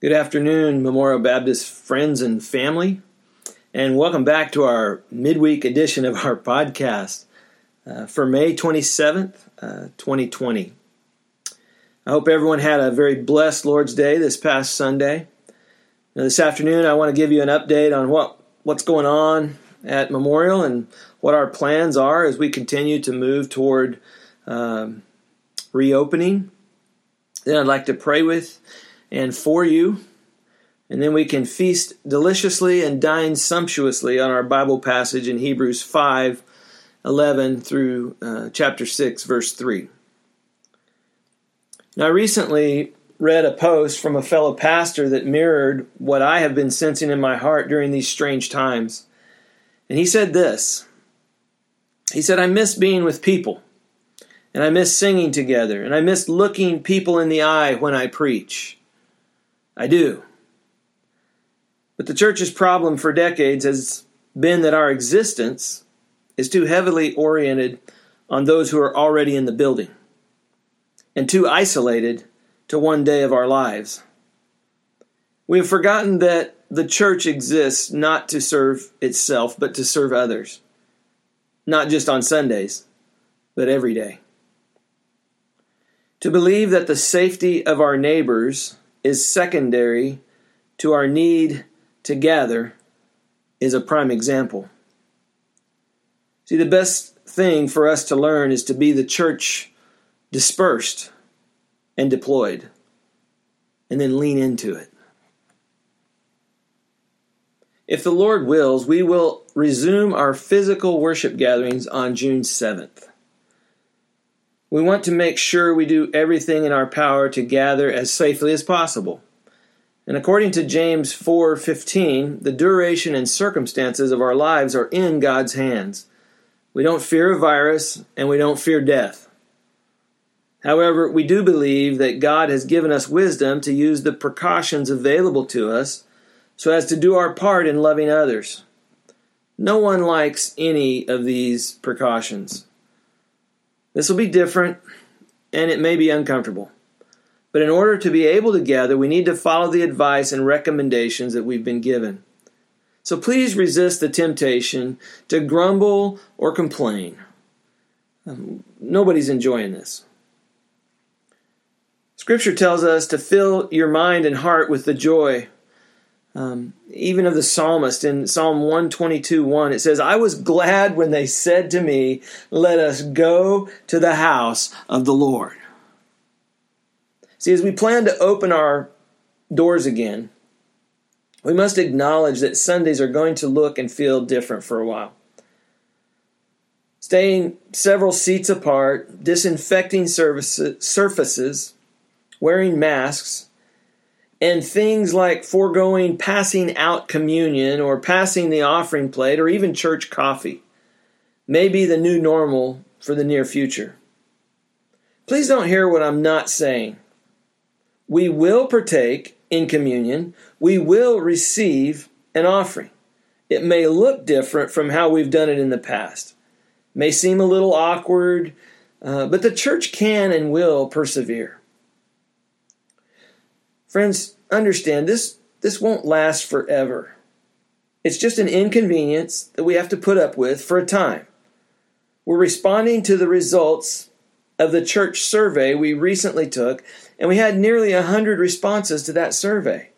Good afternoon, Memorial Baptist friends and family, and welcome back to our midweek edition of our podcast uh, for May 27th, uh, 2020. I hope everyone had a very blessed Lord's Day this past Sunday. Now, this afternoon, I want to give you an update on what, what's going on at Memorial and what our plans are as we continue to move toward um, reopening. Then I'd like to pray with and for you. And then we can feast deliciously and dine sumptuously on our Bible passage in Hebrews 5 11 through uh, chapter 6, verse 3. Now, I recently read a post from a fellow pastor that mirrored what I have been sensing in my heart during these strange times. And he said this He said, I miss being with people, and I miss singing together, and I miss looking people in the eye when I preach. I do. But the church's problem for decades has been that our existence is too heavily oriented on those who are already in the building and too isolated to one day of our lives. We have forgotten that the church exists not to serve itself, but to serve others, not just on Sundays, but every day. To believe that the safety of our neighbors is secondary to our need to gather is a prime example. See, the best thing for us to learn is to be the church dispersed and deployed, and then lean into it. If the Lord wills, we will resume our physical worship gatherings on June 7th. We want to make sure we do everything in our power to gather as safely as possible. And according to James 4:15, the duration and circumstances of our lives are in God's hands. We don't fear a virus and we don't fear death. However, we do believe that God has given us wisdom to use the precautions available to us so as to do our part in loving others. No one likes any of these precautions. This will be different and it may be uncomfortable. But in order to be able to gather, we need to follow the advice and recommendations that we've been given. So please resist the temptation to grumble or complain. Um, nobody's enjoying this. Scripture tells us to fill your mind and heart with the joy um, even of the psalmist in Psalm 122 1, it says, I was glad when they said to me, Let us go to the house of the Lord. See, as we plan to open our doors again, we must acknowledge that Sundays are going to look and feel different for a while. Staying several seats apart, disinfecting surfaces, wearing masks, and things like foregoing passing out communion or passing the offering plate or even church coffee may be the new normal for the near future. Please don't hear what I'm not saying. We will partake in communion, we will receive an offering. It may look different from how we've done it in the past. It may seem a little awkward, uh, but the church can and will persevere. Friends, understand this this won't last forever. It's just an inconvenience that we have to put up with for a time. We're responding to the results of the church survey we recently took, and we had nearly 100 responses to that survey.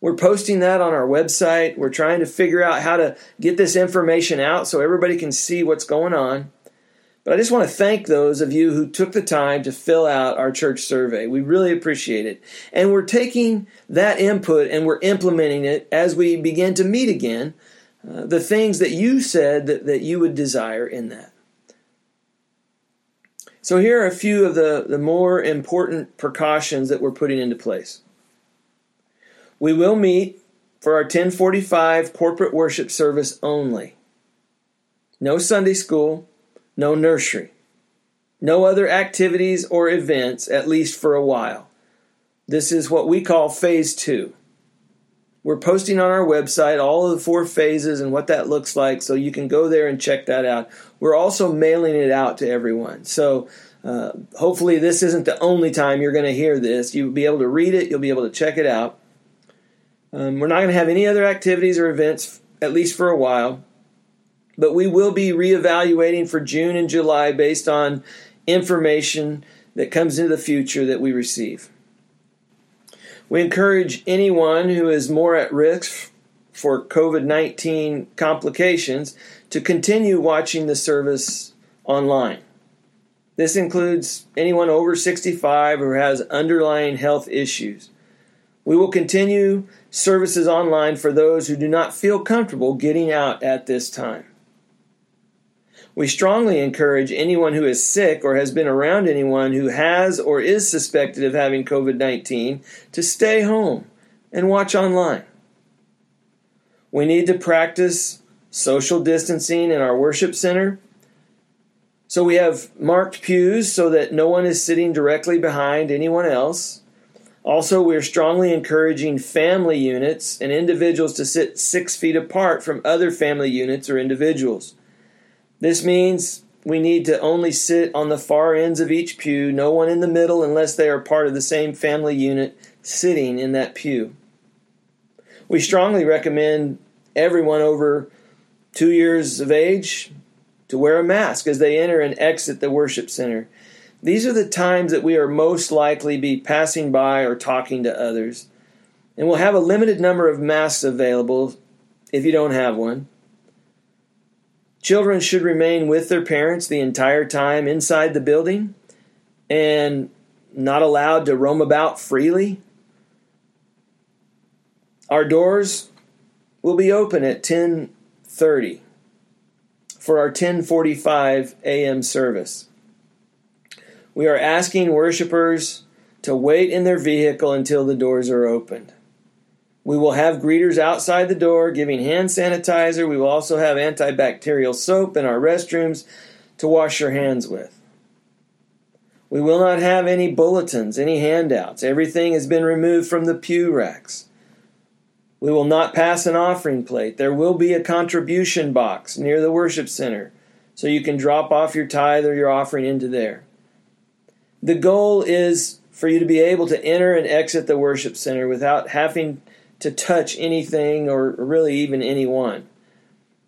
We're posting that on our website. We're trying to figure out how to get this information out so everybody can see what's going on. But I just want to thank those of you who took the time to fill out our church survey. We really appreciate it. And we're taking that input and we're implementing it as we begin to meet again. Uh, the things that you said that, that you would desire in that. So, here are a few of the, the more important precautions that we're putting into place. We will meet for our 1045 corporate worship service only. No Sunday school no nursery, no other activities or events, at least for a while. This is what we call phase two. We're posting on our website all of the four phases and what that looks like, so you can go there and check that out. We're also mailing it out to everyone. So uh, hopefully, this isn't the only time you're going to hear this. You'll be able to read it, you'll be able to check it out. Um, we're not going to have any other activities or events, at least for a while. But we will be reevaluating for June and July based on information that comes into the future that we receive. We encourage anyone who is more at risk for COVID 19 complications to continue watching the service online. This includes anyone over 65 who has underlying health issues. We will continue services online for those who do not feel comfortable getting out at this time. We strongly encourage anyone who is sick or has been around anyone who has or is suspected of having COVID 19 to stay home and watch online. We need to practice social distancing in our worship center. So we have marked pews so that no one is sitting directly behind anyone else. Also, we're strongly encouraging family units and individuals to sit six feet apart from other family units or individuals. This means we need to only sit on the far ends of each pew, no one in the middle unless they are part of the same family unit sitting in that pew. We strongly recommend everyone over two years of age to wear a mask as they enter and exit the worship center. These are the times that we are most likely be passing by or talking to others. And we'll have a limited number of masks available if you don't have one. Children should remain with their parents the entire time inside the building and not allowed to roam about freely. Our doors will be open at 10:30 for our 10:45 a.m. service. We are asking worshipers to wait in their vehicle until the doors are opened. We will have greeters outside the door giving hand sanitizer. We will also have antibacterial soap in our restrooms to wash your hands with. We will not have any bulletins, any handouts. Everything has been removed from the pew racks. We will not pass an offering plate. There will be a contribution box near the worship center so you can drop off your tithe or your offering into there. The goal is for you to be able to enter and exit the worship center without having to touch anything or really even anyone.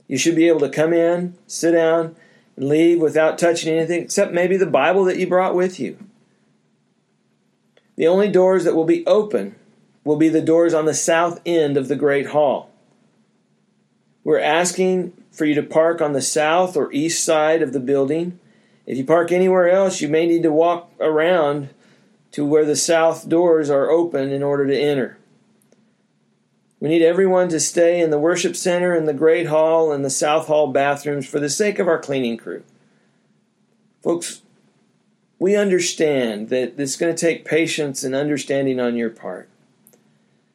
You should be able to come in, sit down, and leave without touching anything except maybe the Bible that you brought with you. The only doors that will be open will be the doors on the south end of the Great Hall. We're asking for you to park on the south or east side of the building. If you park anywhere else, you may need to walk around to where the south doors are open in order to enter. We need everyone to stay in the worship center and the great hall and the south hall bathrooms for the sake of our cleaning crew. Folks, we understand that it's going to take patience and understanding on your part.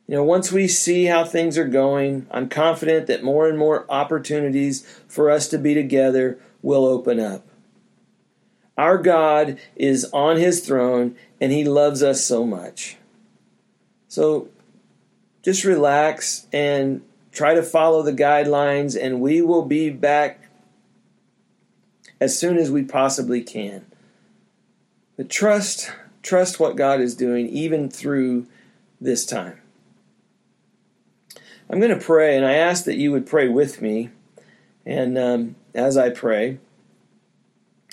You know, once we see how things are going, I'm confident that more and more opportunities for us to be together will open up. Our God is on his throne and he loves us so much. So just relax and try to follow the guidelines, and we will be back as soon as we possibly can. But trust, trust what God is doing, even through this time. I'm going to pray, and I ask that you would pray with me, and um, as I pray,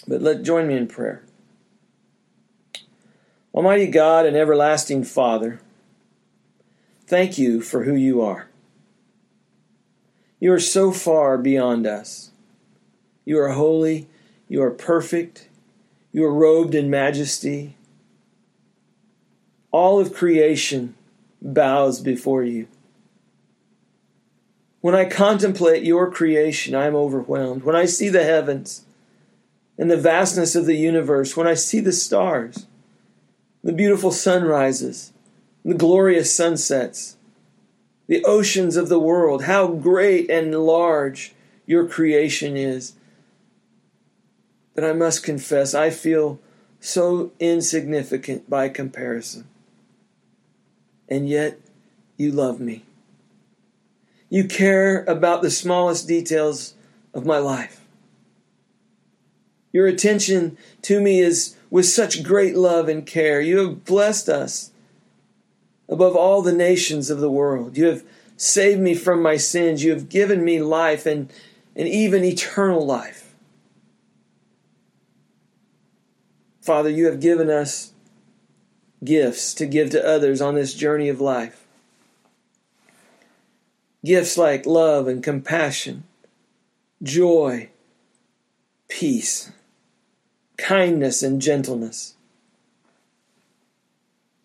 but let join me in prayer. Almighty God and everlasting Father. Thank you for who you are. You are so far beyond us. You are holy. You are perfect. You are robed in majesty. All of creation bows before you. When I contemplate your creation, I am overwhelmed. When I see the heavens and the vastness of the universe, when I see the stars, the beautiful sunrises, the glorious sunsets, the oceans of the world, how great and large your creation is. But I must confess, I feel so insignificant by comparison. And yet, you love me. You care about the smallest details of my life. Your attention to me is with such great love and care. You have blessed us above all the nations of the world. You have saved me from my sins. You have given me life and, and even eternal life. Father, you have given us gifts to give to others on this journey of life. Gifts like love and compassion, joy, peace, kindness, and gentleness.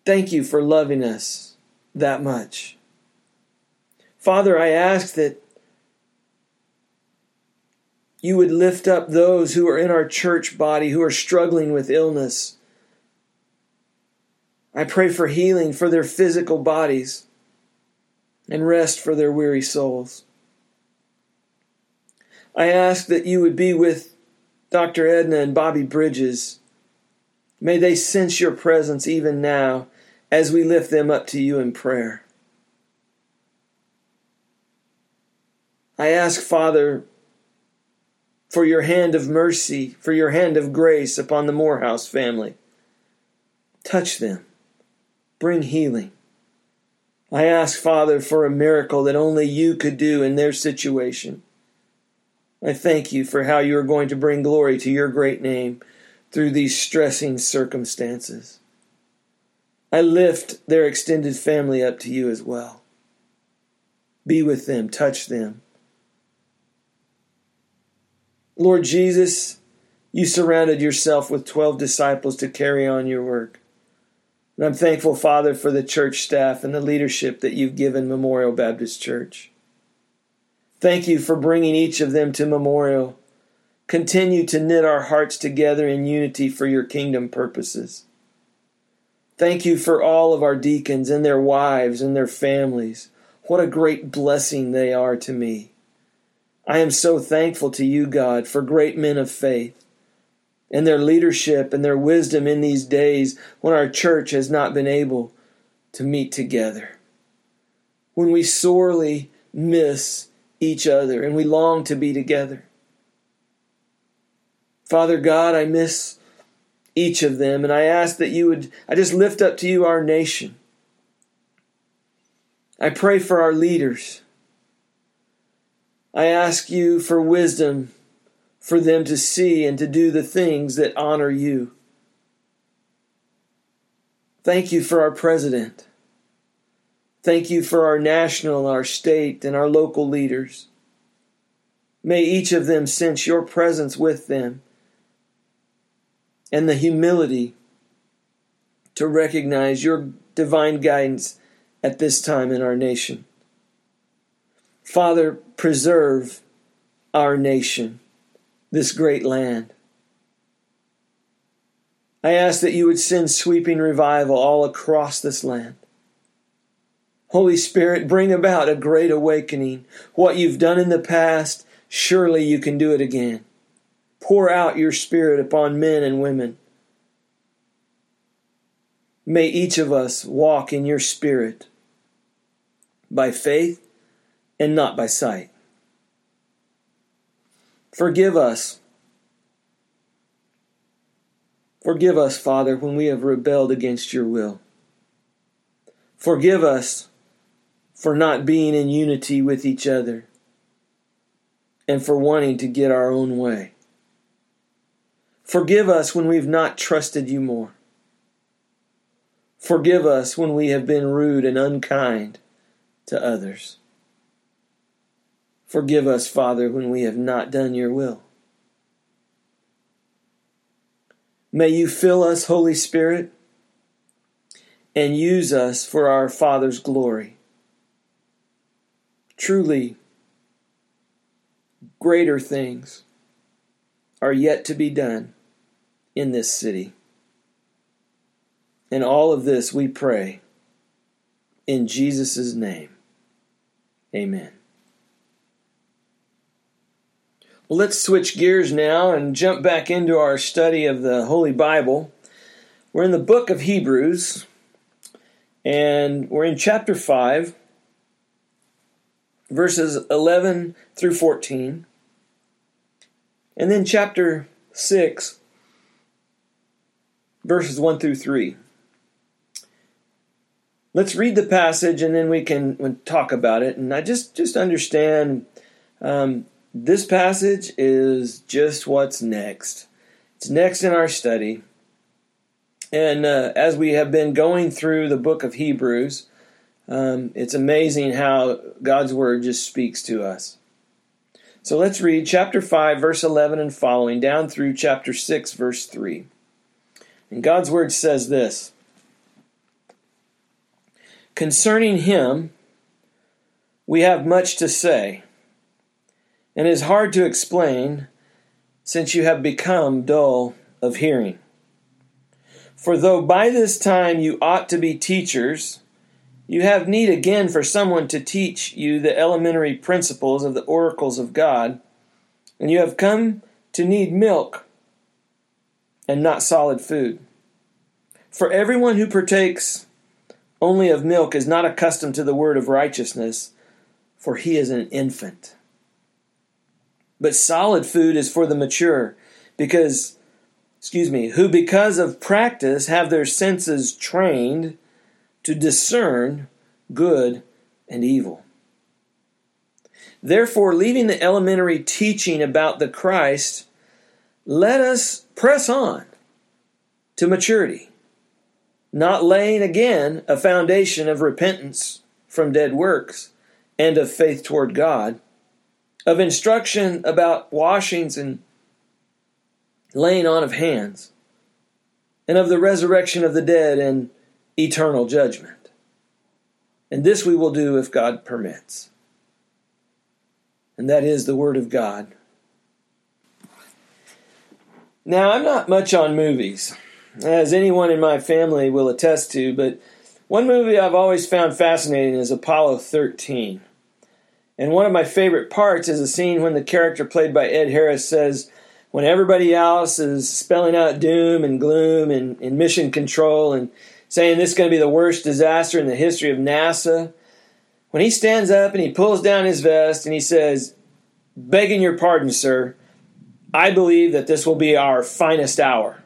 Thank you for loving us that much. Father, I ask that you would lift up those who are in our church body who are struggling with illness. I pray for healing for their physical bodies and rest for their weary souls. I ask that you would be with Dr. Edna and Bobby Bridges. May they sense your presence even now as we lift them up to you in prayer. I ask, Father, for your hand of mercy, for your hand of grace upon the Morehouse family. Touch them, bring healing. I ask, Father, for a miracle that only you could do in their situation. I thank you for how you are going to bring glory to your great name through these stressing circumstances. I lift their extended family up to you as well. Be with them, touch them. Lord Jesus, you surrounded yourself with 12 disciples to carry on your work. And I'm thankful, Father, for the church staff and the leadership that you've given Memorial Baptist Church. Thank you for bringing each of them to Memorial. Continue to knit our hearts together in unity for your kingdom purposes. Thank you for all of our deacons and their wives and their families. What a great blessing they are to me. I am so thankful to you, God, for great men of faith and their leadership and their wisdom in these days when our church has not been able to meet together. When we sorely miss each other and we long to be together. Father God, I miss each of them. And I ask that you would, I just lift up to you our nation. I pray for our leaders. I ask you for wisdom for them to see and to do the things that honor you. Thank you for our president. Thank you for our national, our state, and our local leaders. May each of them sense your presence with them and the humility to recognize your divine guidance at this time in our nation. Father, preserve our nation, this great land. I ask that you would send sweeping revival all across this land. Holy Spirit, bring about a great awakening. What you've done in the past, surely you can do it again. Pour out your Spirit upon men and women. May each of us walk in your Spirit by faith and not by sight. Forgive us. Forgive us, Father, when we have rebelled against your will. Forgive us for not being in unity with each other and for wanting to get our own way. Forgive us when we've not trusted you more. Forgive us when we have been rude and unkind to others. Forgive us, Father, when we have not done your will. May you fill us, Holy Spirit, and use us for our Father's glory. Truly, greater things are yet to be done in this city. In all of this we pray in Jesus' name. Amen. Well, let's switch gears now and jump back into our study of the Holy Bible. We're in the book of Hebrews, and we're in chapter 5 verses 11 through 14. And then chapter 6, verses 1 through 3. let's read the passage and then we can talk about it. And I just just understand um, this passage is just what's next. It's next in our study. And uh, as we have been going through the book of Hebrews, um, it's amazing how God's word just speaks to us. So let's read chapter 5, verse 11 and following, down through chapter 6, verse 3. And God's word says this Concerning him, we have much to say, and it is hard to explain since you have become dull of hearing. For though by this time you ought to be teachers, you have need again for someone to teach you the elementary principles of the oracles of God, and you have come to need milk and not solid food. For everyone who partakes only of milk is not accustomed to the word of righteousness, for he is an infant. But solid food is for the mature, because, excuse me, who because of practice have their senses trained to discern good and evil. Therefore, leaving the elementary teaching about the Christ, let us press on to maturity, not laying again a foundation of repentance from dead works and of faith toward God, of instruction about washings and laying on of hands, and of the resurrection of the dead and eternal judgment. And this we will do if God permits. And that is the Word of God. Now, I'm not much on movies, as anyone in my family will attest to, but one movie I've always found fascinating is Apollo 13. And one of my favorite parts is a scene when the character played by Ed Harris says, when everybody else is spelling out doom and gloom and, and mission control and saying this is going to be the worst disaster in the history of NASA. When he stands up and he pulls down his vest and he says, Begging your pardon, sir, I believe that this will be our finest hour.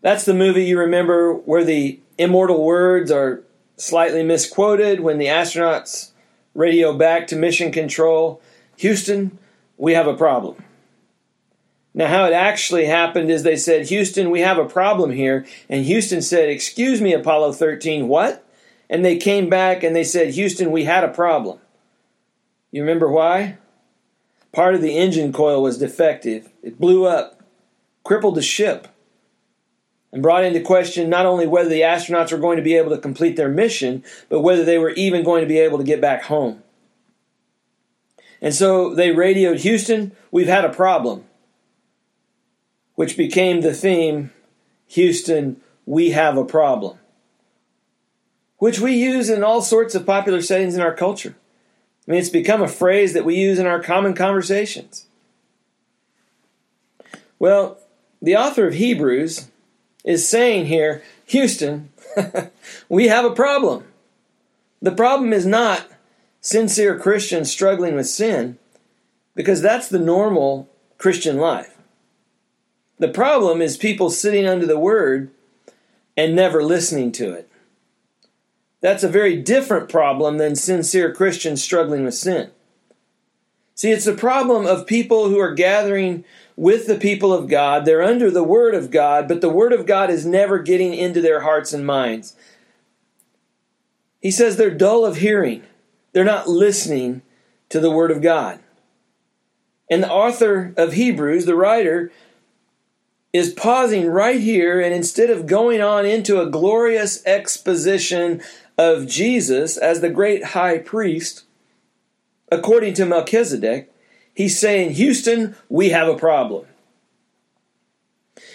That's the movie you remember where the immortal words are slightly misquoted when the astronauts radio back to mission control Houston, we have a problem. Now, how it actually happened is they said, Houston, we have a problem here. And Houston said, Excuse me, Apollo 13, what? And they came back and they said, Houston, we had a problem. You remember why? Part of the engine coil was defective. It blew up, crippled the ship, and brought into question not only whether the astronauts were going to be able to complete their mission, but whether they were even going to be able to get back home. And so they radioed Houston, we've had a problem which became the theme Houston, we have a problem, which we use in all sorts of popular settings in our culture. I mean, it's become a phrase that we use in our common conversations. Well, the author of Hebrews is saying here, Houston, we have a problem. The problem is not sincere Christians struggling with sin, because that's the normal Christian life. The problem is people sitting under the word and never listening to it. That's a very different problem than sincere Christians struggling with sin. See, it's a problem of people who are gathering with the people of God. They're under the Word of God, but the Word of God is never getting into their hearts and minds. He says they're dull of hearing, they're not listening to the Word of God. And the author of Hebrews, the writer, is pausing right here, and instead of going on into a glorious exposition of Jesus as the great high priest, according to Melchizedek, he's saying, Houston, we have a problem.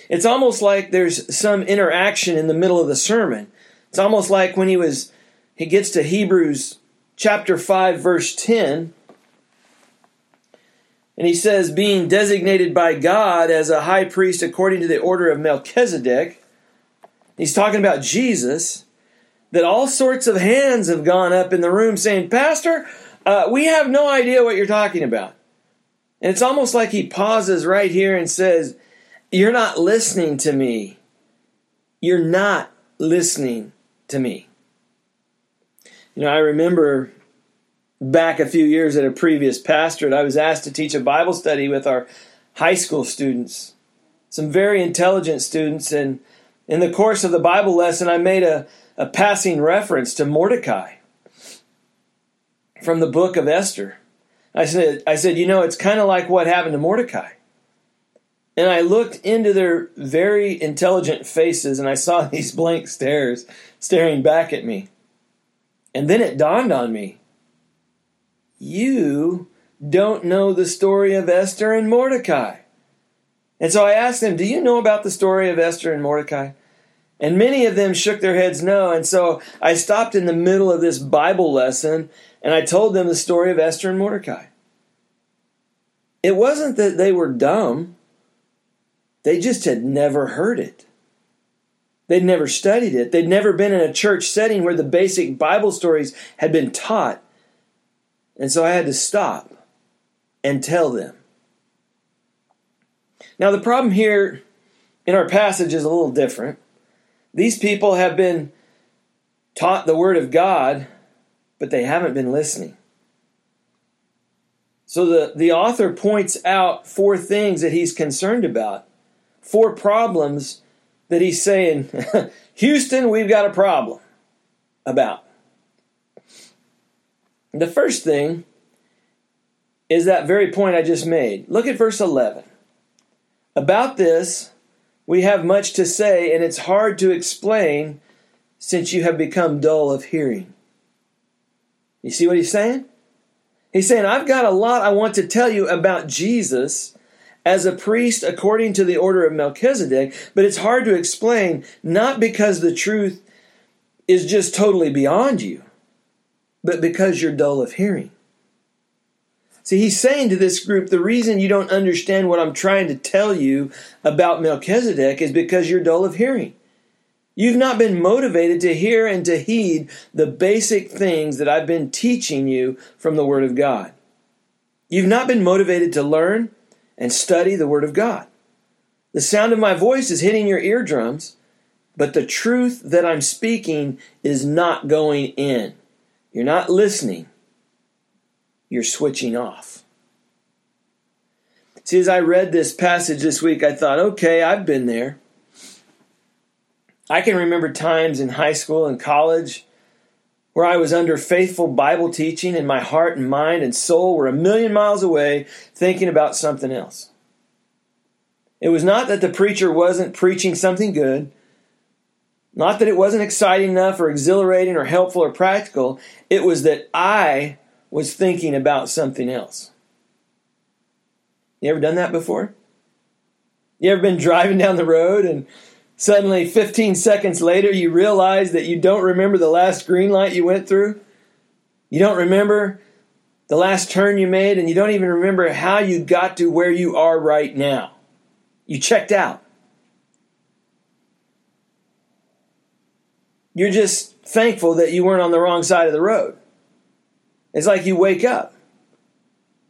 It's almost like there's some interaction in the middle of the sermon. It's almost like when he was he gets to Hebrews chapter 5 verse 10 and he says, being designated by God as a high priest according to the order of Melchizedek, he's talking about Jesus, that all sorts of hands have gone up in the room saying, Pastor, uh, we have no idea what you're talking about. And it's almost like he pauses right here and says, You're not listening to me. You're not listening to me. You know, I remember back a few years at a previous pastorate, I was asked to teach a Bible study with our high school students, some very intelligent students. And in the course of the Bible lesson, I made a, a passing reference to Mordecai from the book of Esther. I said, I said, you know, it's kind of like what happened to Mordecai. And I looked into their very intelligent faces and I saw these blank stares staring back at me. And then it dawned on me you don't know the story of Esther and Mordecai. And so I asked them, Do you know about the story of Esther and Mordecai? And many of them shook their heads no. And so I stopped in the middle of this Bible lesson and I told them the story of Esther and Mordecai. It wasn't that they were dumb, they just had never heard it. They'd never studied it. They'd never been in a church setting where the basic Bible stories had been taught. And so I had to stop and tell them. Now, the problem here in our passage is a little different. These people have been taught the Word of God, but they haven't been listening. So the, the author points out four things that he's concerned about, four problems that he's saying, Houston, we've got a problem about. The first thing is that very point I just made. Look at verse 11. About this, we have much to say, and it's hard to explain since you have become dull of hearing. You see what he's saying? He's saying, I've got a lot I want to tell you about Jesus as a priest according to the order of Melchizedek, but it's hard to explain, not because the truth is just totally beyond you, but because you're dull of hearing. See, he's saying to this group, the reason you don't understand what I'm trying to tell you about Melchizedek is because you're dull of hearing. You've not been motivated to hear and to heed the basic things that I've been teaching you from the Word of God. You've not been motivated to learn and study the Word of God. The sound of my voice is hitting your eardrums, but the truth that I'm speaking is not going in. You're not listening, you're switching off. See, as I read this passage this week, I thought, okay, I've been there. I can remember times in high school and college where I was under faithful Bible teaching and my heart and mind and soul were a million miles away thinking about something else. It was not that the preacher wasn't preaching something good, not that it wasn't exciting enough or exhilarating or helpful or practical. It was that I was thinking about something else. You ever done that before? You ever been driving down the road and Suddenly, 15 seconds later, you realize that you don't remember the last green light you went through. You don't remember the last turn you made, and you don't even remember how you got to where you are right now. You checked out. You're just thankful that you weren't on the wrong side of the road. It's like you wake up.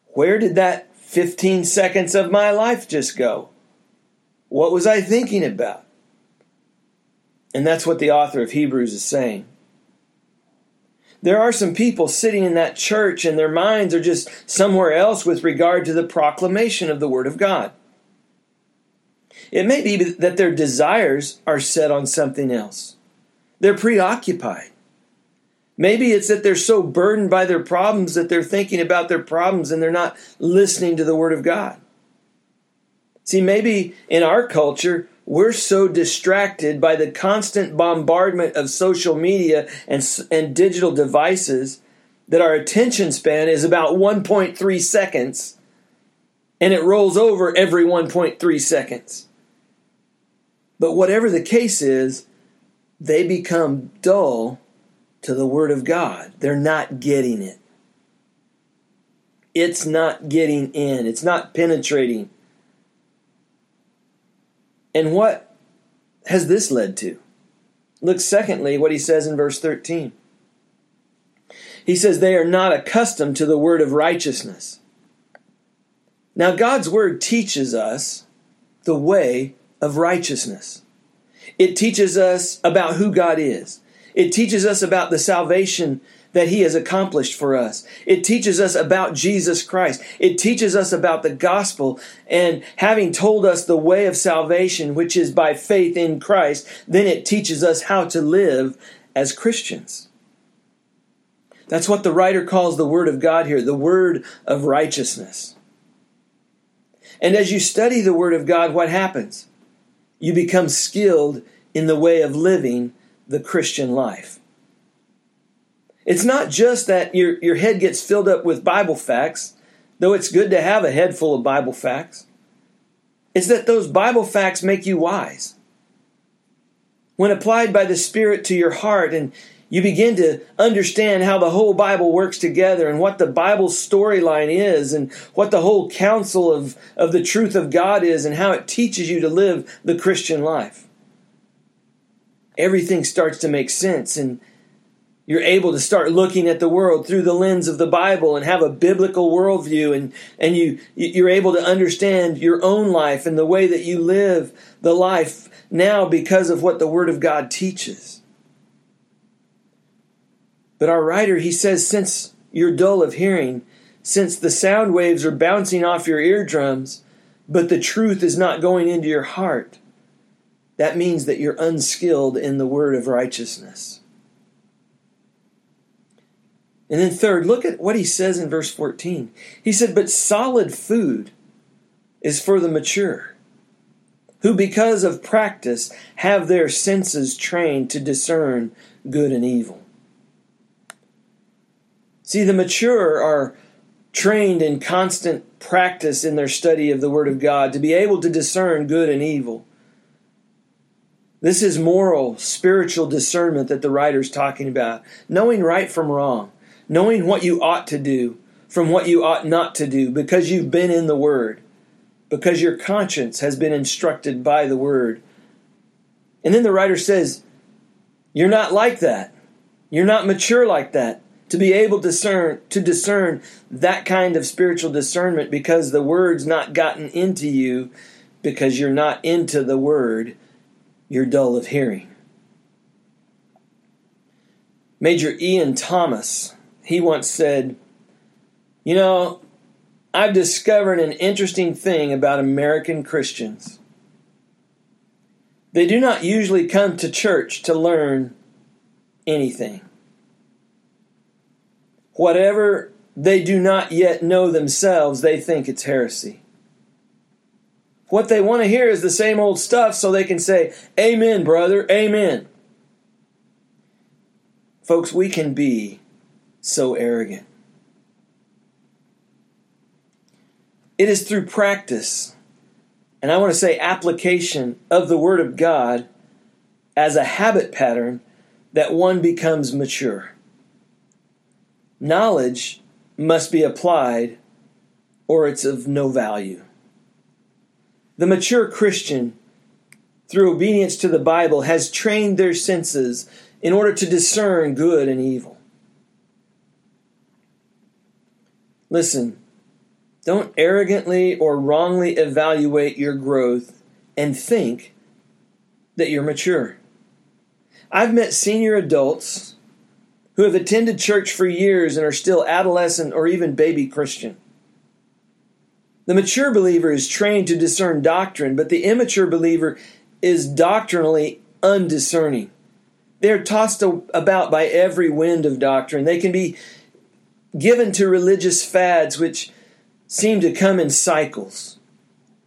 Where did that 15 seconds of my life just go? What was I thinking about? And that's what the author of Hebrews is saying. There are some people sitting in that church and their minds are just somewhere else with regard to the proclamation of the Word of God. It may be that their desires are set on something else. They're preoccupied. Maybe it's that they're so burdened by their problems that they're thinking about their problems and they're not listening to the Word of God. See, maybe in our culture, we're so distracted by the constant bombardment of social media and, and digital devices that our attention span is about 1.3 seconds and it rolls over every 1.3 seconds. But whatever the case is, they become dull to the Word of God. They're not getting it. It's not getting in, it's not penetrating. And what has this led to? Look, secondly, what he says in verse 13. He says, They are not accustomed to the word of righteousness. Now, God's word teaches us the way of righteousness. It teaches us about who God is. It teaches us about the salvation that he has accomplished for us. It teaches us about Jesus Christ. It teaches us about the gospel and having told us the way of salvation, which is by faith in Christ, then it teaches us how to live as Christians. That's what the writer calls the word of God here, the word of righteousness. And as you study the word of God, what happens? You become skilled in the way of living the Christian life. It's not just that your, your head gets filled up with Bible facts, though it's good to have a head full of Bible facts. It's that those Bible facts make you wise. When applied by the Spirit to your heart and you begin to understand how the whole Bible works together and what the Bible storyline is and what the whole counsel of, of the truth of God is and how it teaches you to live the Christian life. Everything starts to make sense and you're able to start looking at the world through the lens of the Bible and have a biblical worldview and, and you, you're able to understand your own life and the way that you live the life now because of what the Word of God teaches. But our writer, he says, since you're dull of hearing, since the sound waves are bouncing off your eardrums, but the truth is not going into your heart, that means that you're unskilled in the word of righteousness. And then, third, look at what he says in verse 14. He said, But solid food is for the mature, who because of practice have their senses trained to discern good and evil. See, the mature are trained in constant practice in their study of the Word of God to be able to discern good and evil. This is moral, spiritual discernment that the writer's talking about, knowing right from wrong knowing what you ought to do from what you ought not to do because you've been in the Word, because your conscience has been instructed by the Word. And then the writer says, You're not like that. You're not mature like that to be able to discern to discern that kind of spiritual discernment because the word's not gotten into you because you're not into the word you're dull of hearing Major Ian Thomas he once said, You know, I've discovered an interesting thing about American Christians. They do not usually come to church to learn anything. Whatever they do not yet know themselves, they think it's heresy. What they want to hear is the same old stuff so they can say, Amen, brother, Amen. Folks, we can be so arrogant. It is through practice, and I want to say application of the Word of God as a habit pattern that one becomes mature. Knowledge must be applied or it's of no value. The mature Christian, through obedience to the Bible, has trained their senses in order to discern good and evil. Listen, don't arrogantly or wrongly evaluate your growth and think that you're mature. I've met senior adults who have attended church for years and are still adolescent or even baby Christian. The mature believer is trained to discern doctrine, but the immature believer is doctrinally undiscerning. They're tossed about by every wind of doctrine. They can be given to religious fads which seem to come in cycles.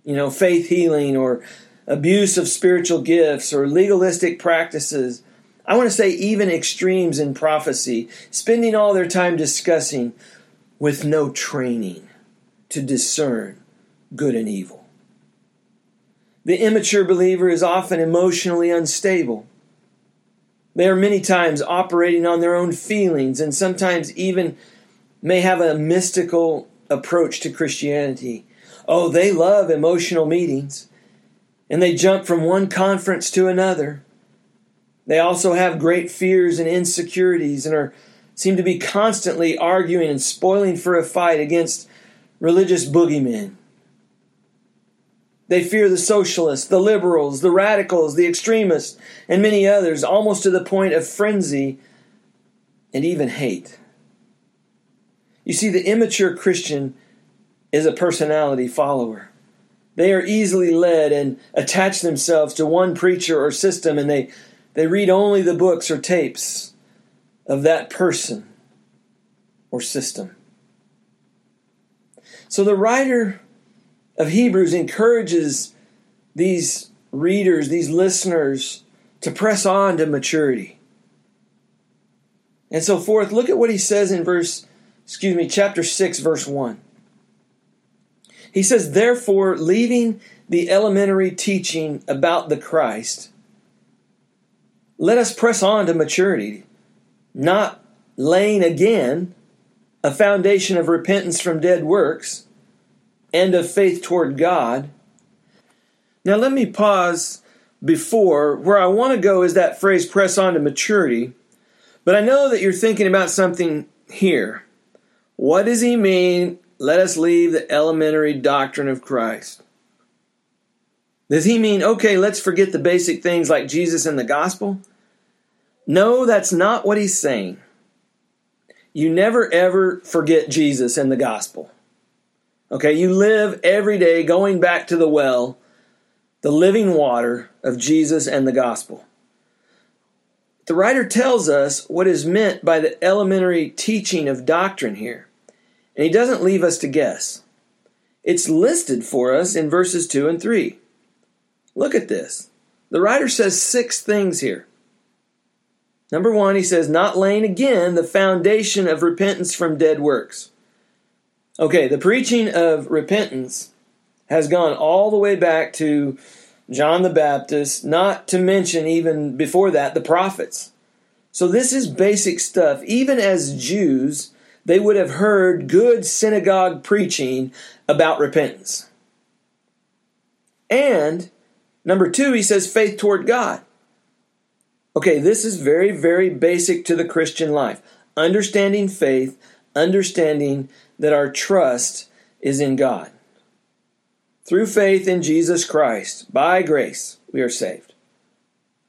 You know, faith healing or abuse of spiritual gifts or legalistic practices. I want to say even extremes in prophecy, spending all their time discussing with no training to discern good and evil. The immature believer is often emotionally unstable. They are many times operating on their own feelings and sometimes even may have a mystical approach to Christianity. Oh, they love emotional meetings and they jump from one conference to another. They also have great fears and insecurities and are seem to be constantly arguing and spoiling for a fight against religious boogeymen. They fear the socialists, the liberals, the radicals, the extremists, and many others, almost to the point of frenzy and even hate. You see, the immature Christian is a personality follower. They are easily led and attach themselves to one preacher or system, and they, they read only the books or tapes of that person or system. So the writer of Hebrews encourages these readers, these listeners, to press on to maturity. And so forth. Look at what he says in verse, excuse me, chapter 6, verse 1. He says, Therefore, leaving the elementary teaching about the Christ, let us press on to maturity, not laying again a foundation of repentance from dead works and of faith toward God. Now, let me pause before. Where I want to go is that phrase, press on to maturity. But I know that you're thinking about something here. What does he mean? Let us leave the elementary doctrine of Christ. Does he mean, okay, let's forget the basic things like Jesus and the gospel? No, that's not what he's saying. You never ever forget Jesus and the gospel. Okay, you live every day going back to the well, the living water of Jesus and the gospel. The writer tells us what is meant by the elementary teaching of doctrine here, and he doesn't leave us to guess. It's listed for us in verses 2 and 3. Look at this. The writer says six things here. Number one, he says, not laying again the foundation of repentance from dead works. Okay, the preaching of repentance has gone all the way back to John the Baptist, not to mention even before that the prophets. So this is basic stuff. Even as Jews, they would have heard good synagogue preaching about repentance. And number two, he says faith toward God. Okay, this is very, very basic to the Christian life. Understanding faith, understanding that our trust is in God. Through faith in Jesus Christ, by grace, we are saved.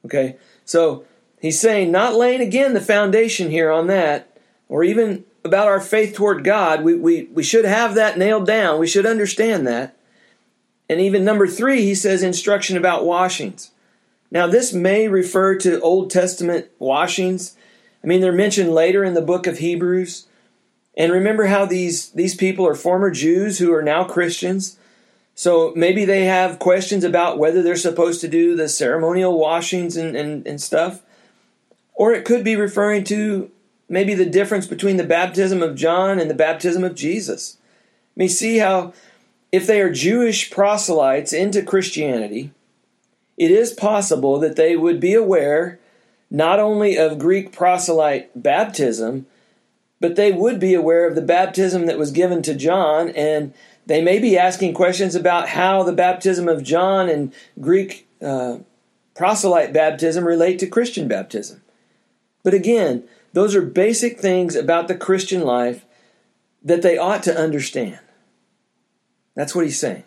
Okay? So he's saying, not laying again the foundation here on that, or even about our faith toward God. We, we, we should have that nailed down. We should understand that. And even number three, he says instruction about washings. Now, this may refer to Old Testament washings. I mean, they're mentioned later in the book of Hebrews. And remember how these, these people are former Jews who are now Christians. So maybe they have questions about whether they're supposed to do the ceremonial washings and, and, and stuff. Or it could be referring to maybe the difference between the baptism of John and the baptism of Jesus. I mean, see how if they are Jewish proselytes into Christianity, it is possible that they would be aware not only of Greek proselyte baptism, but they would be aware of the baptism that was given to John, and they may be asking questions about how the baptism of John and Greek uh, proselyte baptism relate to Christian baptism. But again, those are basic things about the Christian life that they ought to understand. That's what he's saying.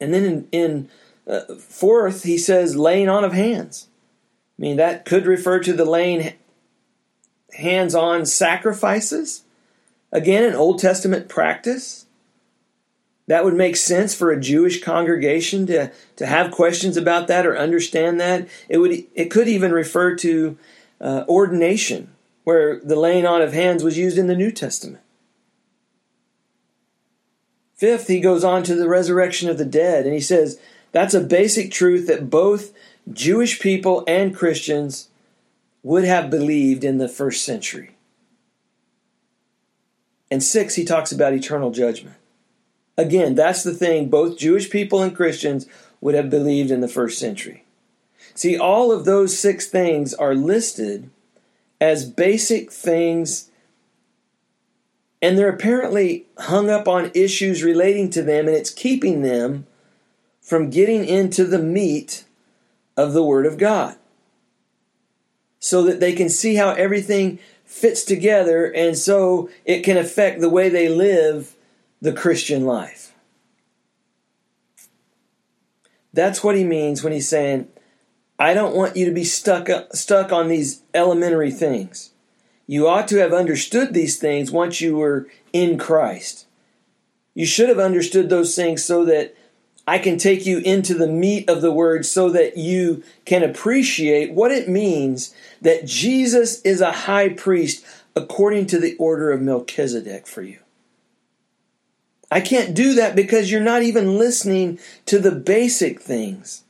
And then in, in fourth, he says laying on of hands. I mean, that could refer to the laying hands on sacrifices. Again, an Old Testament practice. That would make sense for a Jewish congregation to, to have questions about that or understand that. It would it could even refer to uh, ordination, where the laying on of hands was used in the New Testament. Fifth, he goes on to the resurrection of the dead, and he says that's a basic truth that both Jewish people and Christians would have believed in the first century. And six, he talks about eternal judgment. Again, that's the thing both Jewish people and Christians would have believed in the first century. See, all of those six things are listed as basic things, and they're apparently hung up on issues relating to them, and it's keeping them from getting into the meat of the Word of God so that they can see how everything fits together and so it can affect the way they live the Christian life. That's what he means when he's saying, I don't want you to be stuck stuck on these elementary things. You ought to have understood these things once you were in Christ. You should have understood those things so that I can take you into the meat of the word so that you can appreciate what it means that Jesus is a high priest according to the order of Melchizedek for you. I can't do that because you're not even listening to the basic things.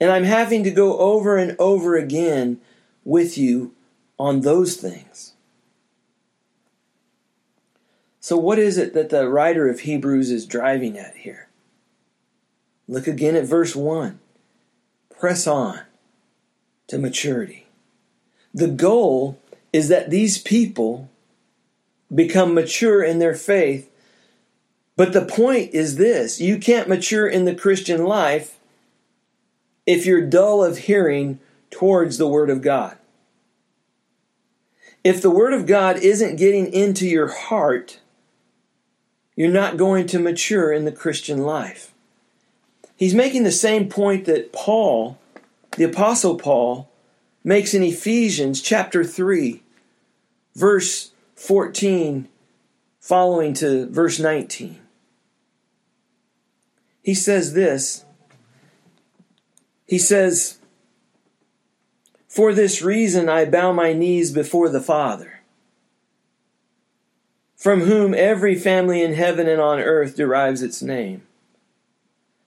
And I'm having to go over and over again with you on those things. So, what is it that the writer of Hebrews is driving at here? Look again at verse 1. Press on to maturity. The goal is that these people become mature in their faith. But the point is this you can't mature in the Christian life if you're dull of hearing towards the Word of God. If the Word of God isn't getting into your heart, you're not going to mature in the Christian life. He's making the same point that Paul, the Apostle Paul, makes in Ephesians chapter 3, verse 14, following to verse 19. He says this. He says, For this reason I bow my knees before the Father, from whom every family in heaven and on earth derives its name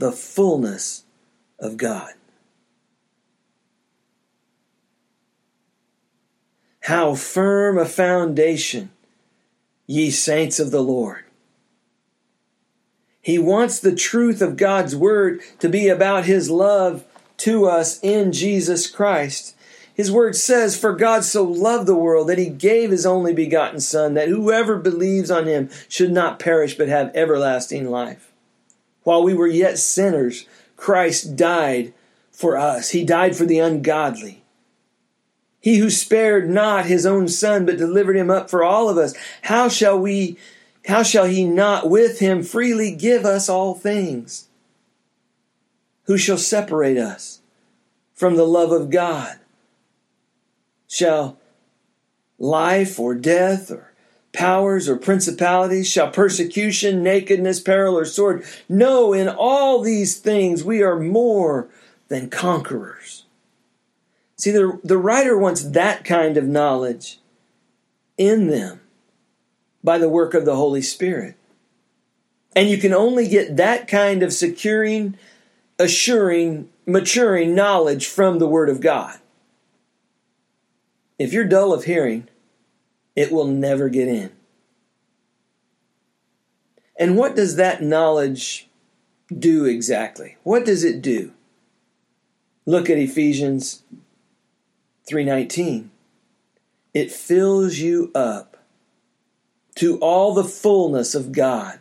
the fullness of God. How firm a foundation, ye saints of the Lord. He wants the truth of God's word to be about his love to us in Jesus Christ. His word says, For God so loved the world that he gave his only begotten Son, that whoever believes on him should not perish but have everlasting life. While we were yet sinners, Christ died for us. He died for the ungodly. He who spared not his own son, but delivered him up for all of us, how shall we, how shall he not with him freely give us all things? Who shall separate us from the love of God? Shall life or death or powers or principalities, shall persecution, nakedness, peril, or sword. No, in all these things we are more than conquerors. See, the, the writer wants that kind of knowledge in them by the work of the Holy Spirit. And you can only get that kind of securing, assuring, maturing knowledge from the Word of God. If you're dull of hearing, it will never get in. And what does that knowledge do exactly? What does it do? Look at Ephesians 3:19. It fills you up to all the fullness of God. I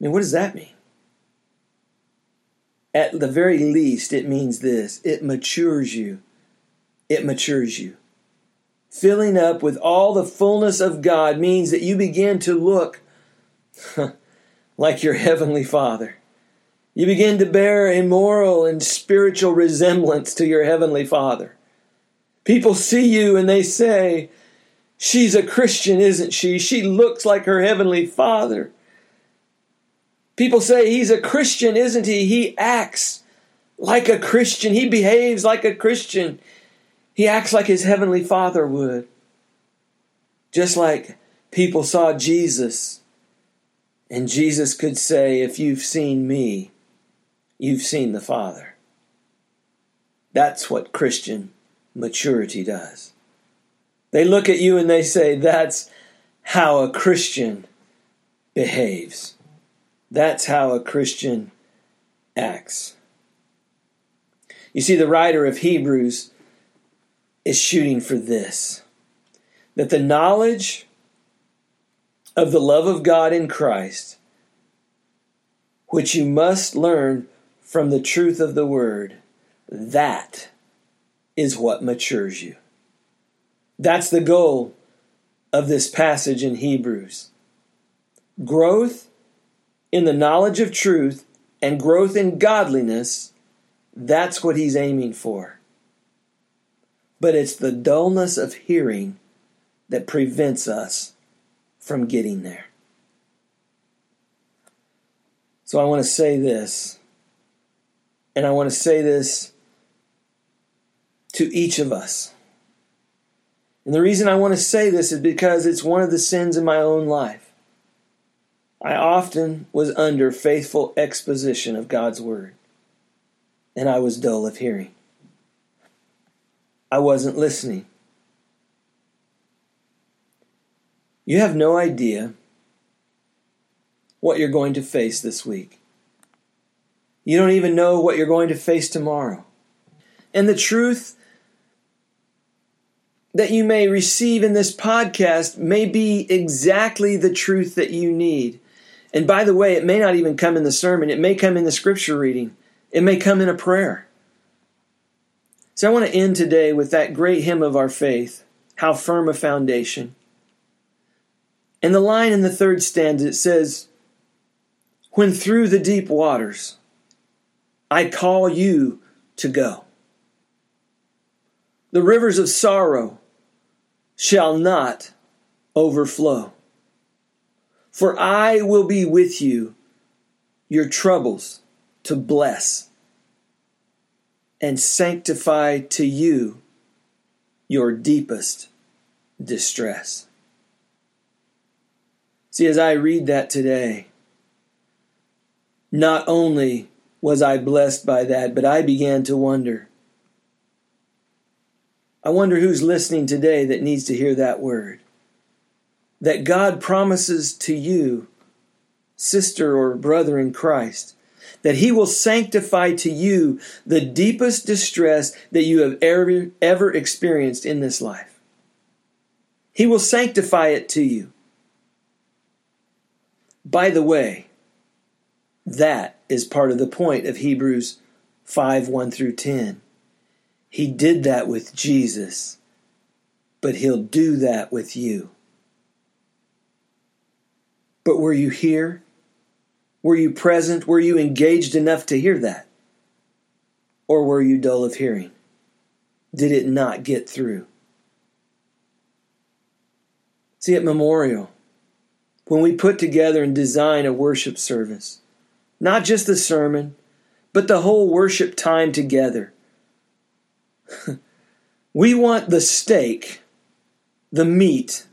mean, what does that mean? At the very least, it means this it matures you. It matures you. Filling up with all the fullness of God means that you begin to look like your heavenly Father. You begin to bear a moral and spiritual resemblance to your heavenly Father. People see you and they say, She's a Christian, isn't she? She looks like her heavenly Father. People say, He's a Christian, isn't he? He acts like a Christian. He behaves like a Christian. He acts like his heavenly Father would. Just like people saw Jesus, and Jesus could say, If you've seen me, you've seen the Father. That's what Christian maturity does. They look at you and they say, That's how a Christian behaves. That's how a Christian acts. You see, the writer of Hebrews is shooting for this that the knowledge of the love of God in Christ, which you must learn from the truth of the Word, that is what matures you. That's the goal of this passage in Hebrews. Growth in the knowledge of truth and growth in godliness, that's what he's aiming for. But it's the dullness of hearing that prevents us from getting there. So I want to say this, and I want to say this to each of us. And the reason I want to say this is because it's one of the sins in my own life. I often was under faithful exposition of God's Word, and I was dull of hearing. I wasn't listening. You have no idea what you're going to face this week. You don't even know what you're going to face tomorrow. And the truth that you may receive in this podcast may be exactly the truth that you need. And by the way, it may not even come in the sermon, it may come in the scripture reading, it may come in a prayer. So I want to end today with that great hymn of our faith, How Firm a Foundation. And the line in the third stanza it says, When through the deep waters I call you to go. The rivers of sorrow shall not overflow. For I will be with you, your troubles to bless, and sanctify to you your deepest distress. See, as I read that today, not only was I blessed by that, but I began to wonder I wonder who's listening today that needs to hear that word. That God promises to you, sister or brother in Christ, that He will sanctify to you the deepest distress that you have ever, ever experienced in this life. He will sanctify it to you. By the way, that is part of the point of Hebrews 5 1 through 10. He did that with Jesus, but He'll do that with you. But were you here? Were you present? Were you engaged enough to hear that? Or were you dull of hearing? Did it not get through? See, at Memorial, when we put together and design a worship service, not just the sermon, but the whole worship time together, we want the steak, the meat,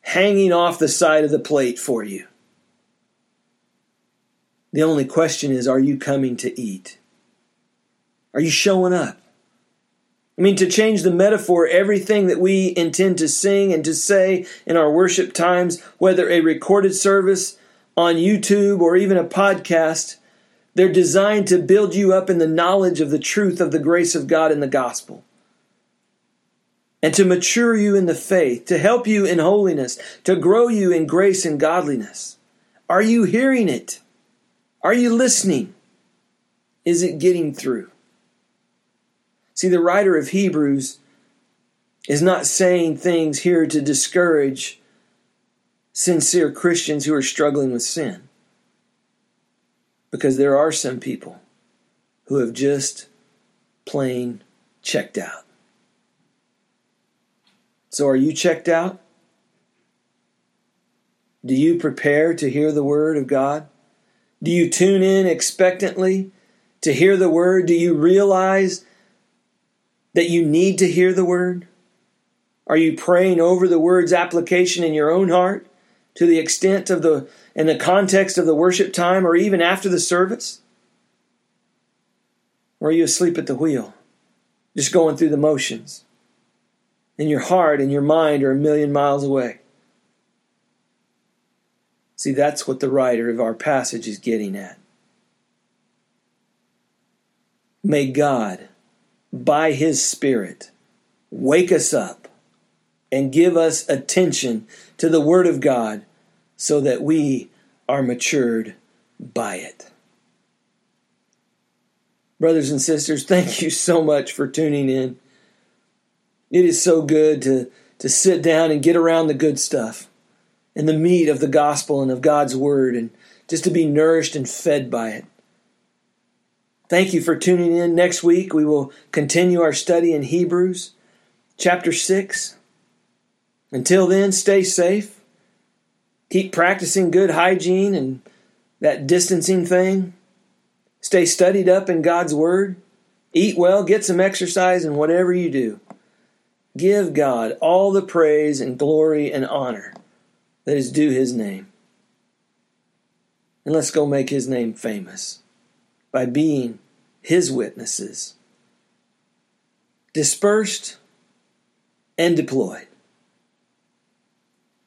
hanging off the side of the plate for you. The only question is are you coming to eat? Are you showing up? I mean, to change the metaphor, everything that we intend to sing and to say in our worship times, whether a recorded service on YouTube or even a podcast, they're designed to build you up in the knowledge of the truth of the grace of God in the gospel. And to mature you in the faith, to help you in holiness, to grow you in grace and godliness. Are you hearing it? Are you listening? Is it getting through? See, the writer of Hebrews is not saying things here to discourage sincere Christians who are struggling with sin. Because there are some people who have just plain checked out. So, are you checked out? Do you prepare to hear the word of God? Do you tune in expectantly to hear the word? Do you realize that you need to hear the word? Are you praying over the word's application in your own heart to the extent of the in the context of the worship time or even after the service? Or are you asleep at the wheel, just going through the motions? And your heart and your mind are a million miles away. See, that's what the writer of our passage is getting at. May God, by His Spirit, wake us up and give us attention to the Word of God so that we are matured by it. Brothers and sisters, thank you so much for tuning in. It is so good to, to sit down and get around the good stuff and the meat of the gospel and of God's Word and just to be nourished and fed by it. Thank you for tuning in. Next week, we will continue our study in Hebrews chapter 6. Until then, stay safe. Keep practicing good hygiene and that distancing thing. Stay studied up in God's Word. Eat well, get some exercise, and whatever you do, give God all the praise and glory and honor that is due His name. And let's go make His name famous by being his witnesses, dispersed and deployed.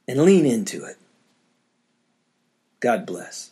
And lean into it. God bless.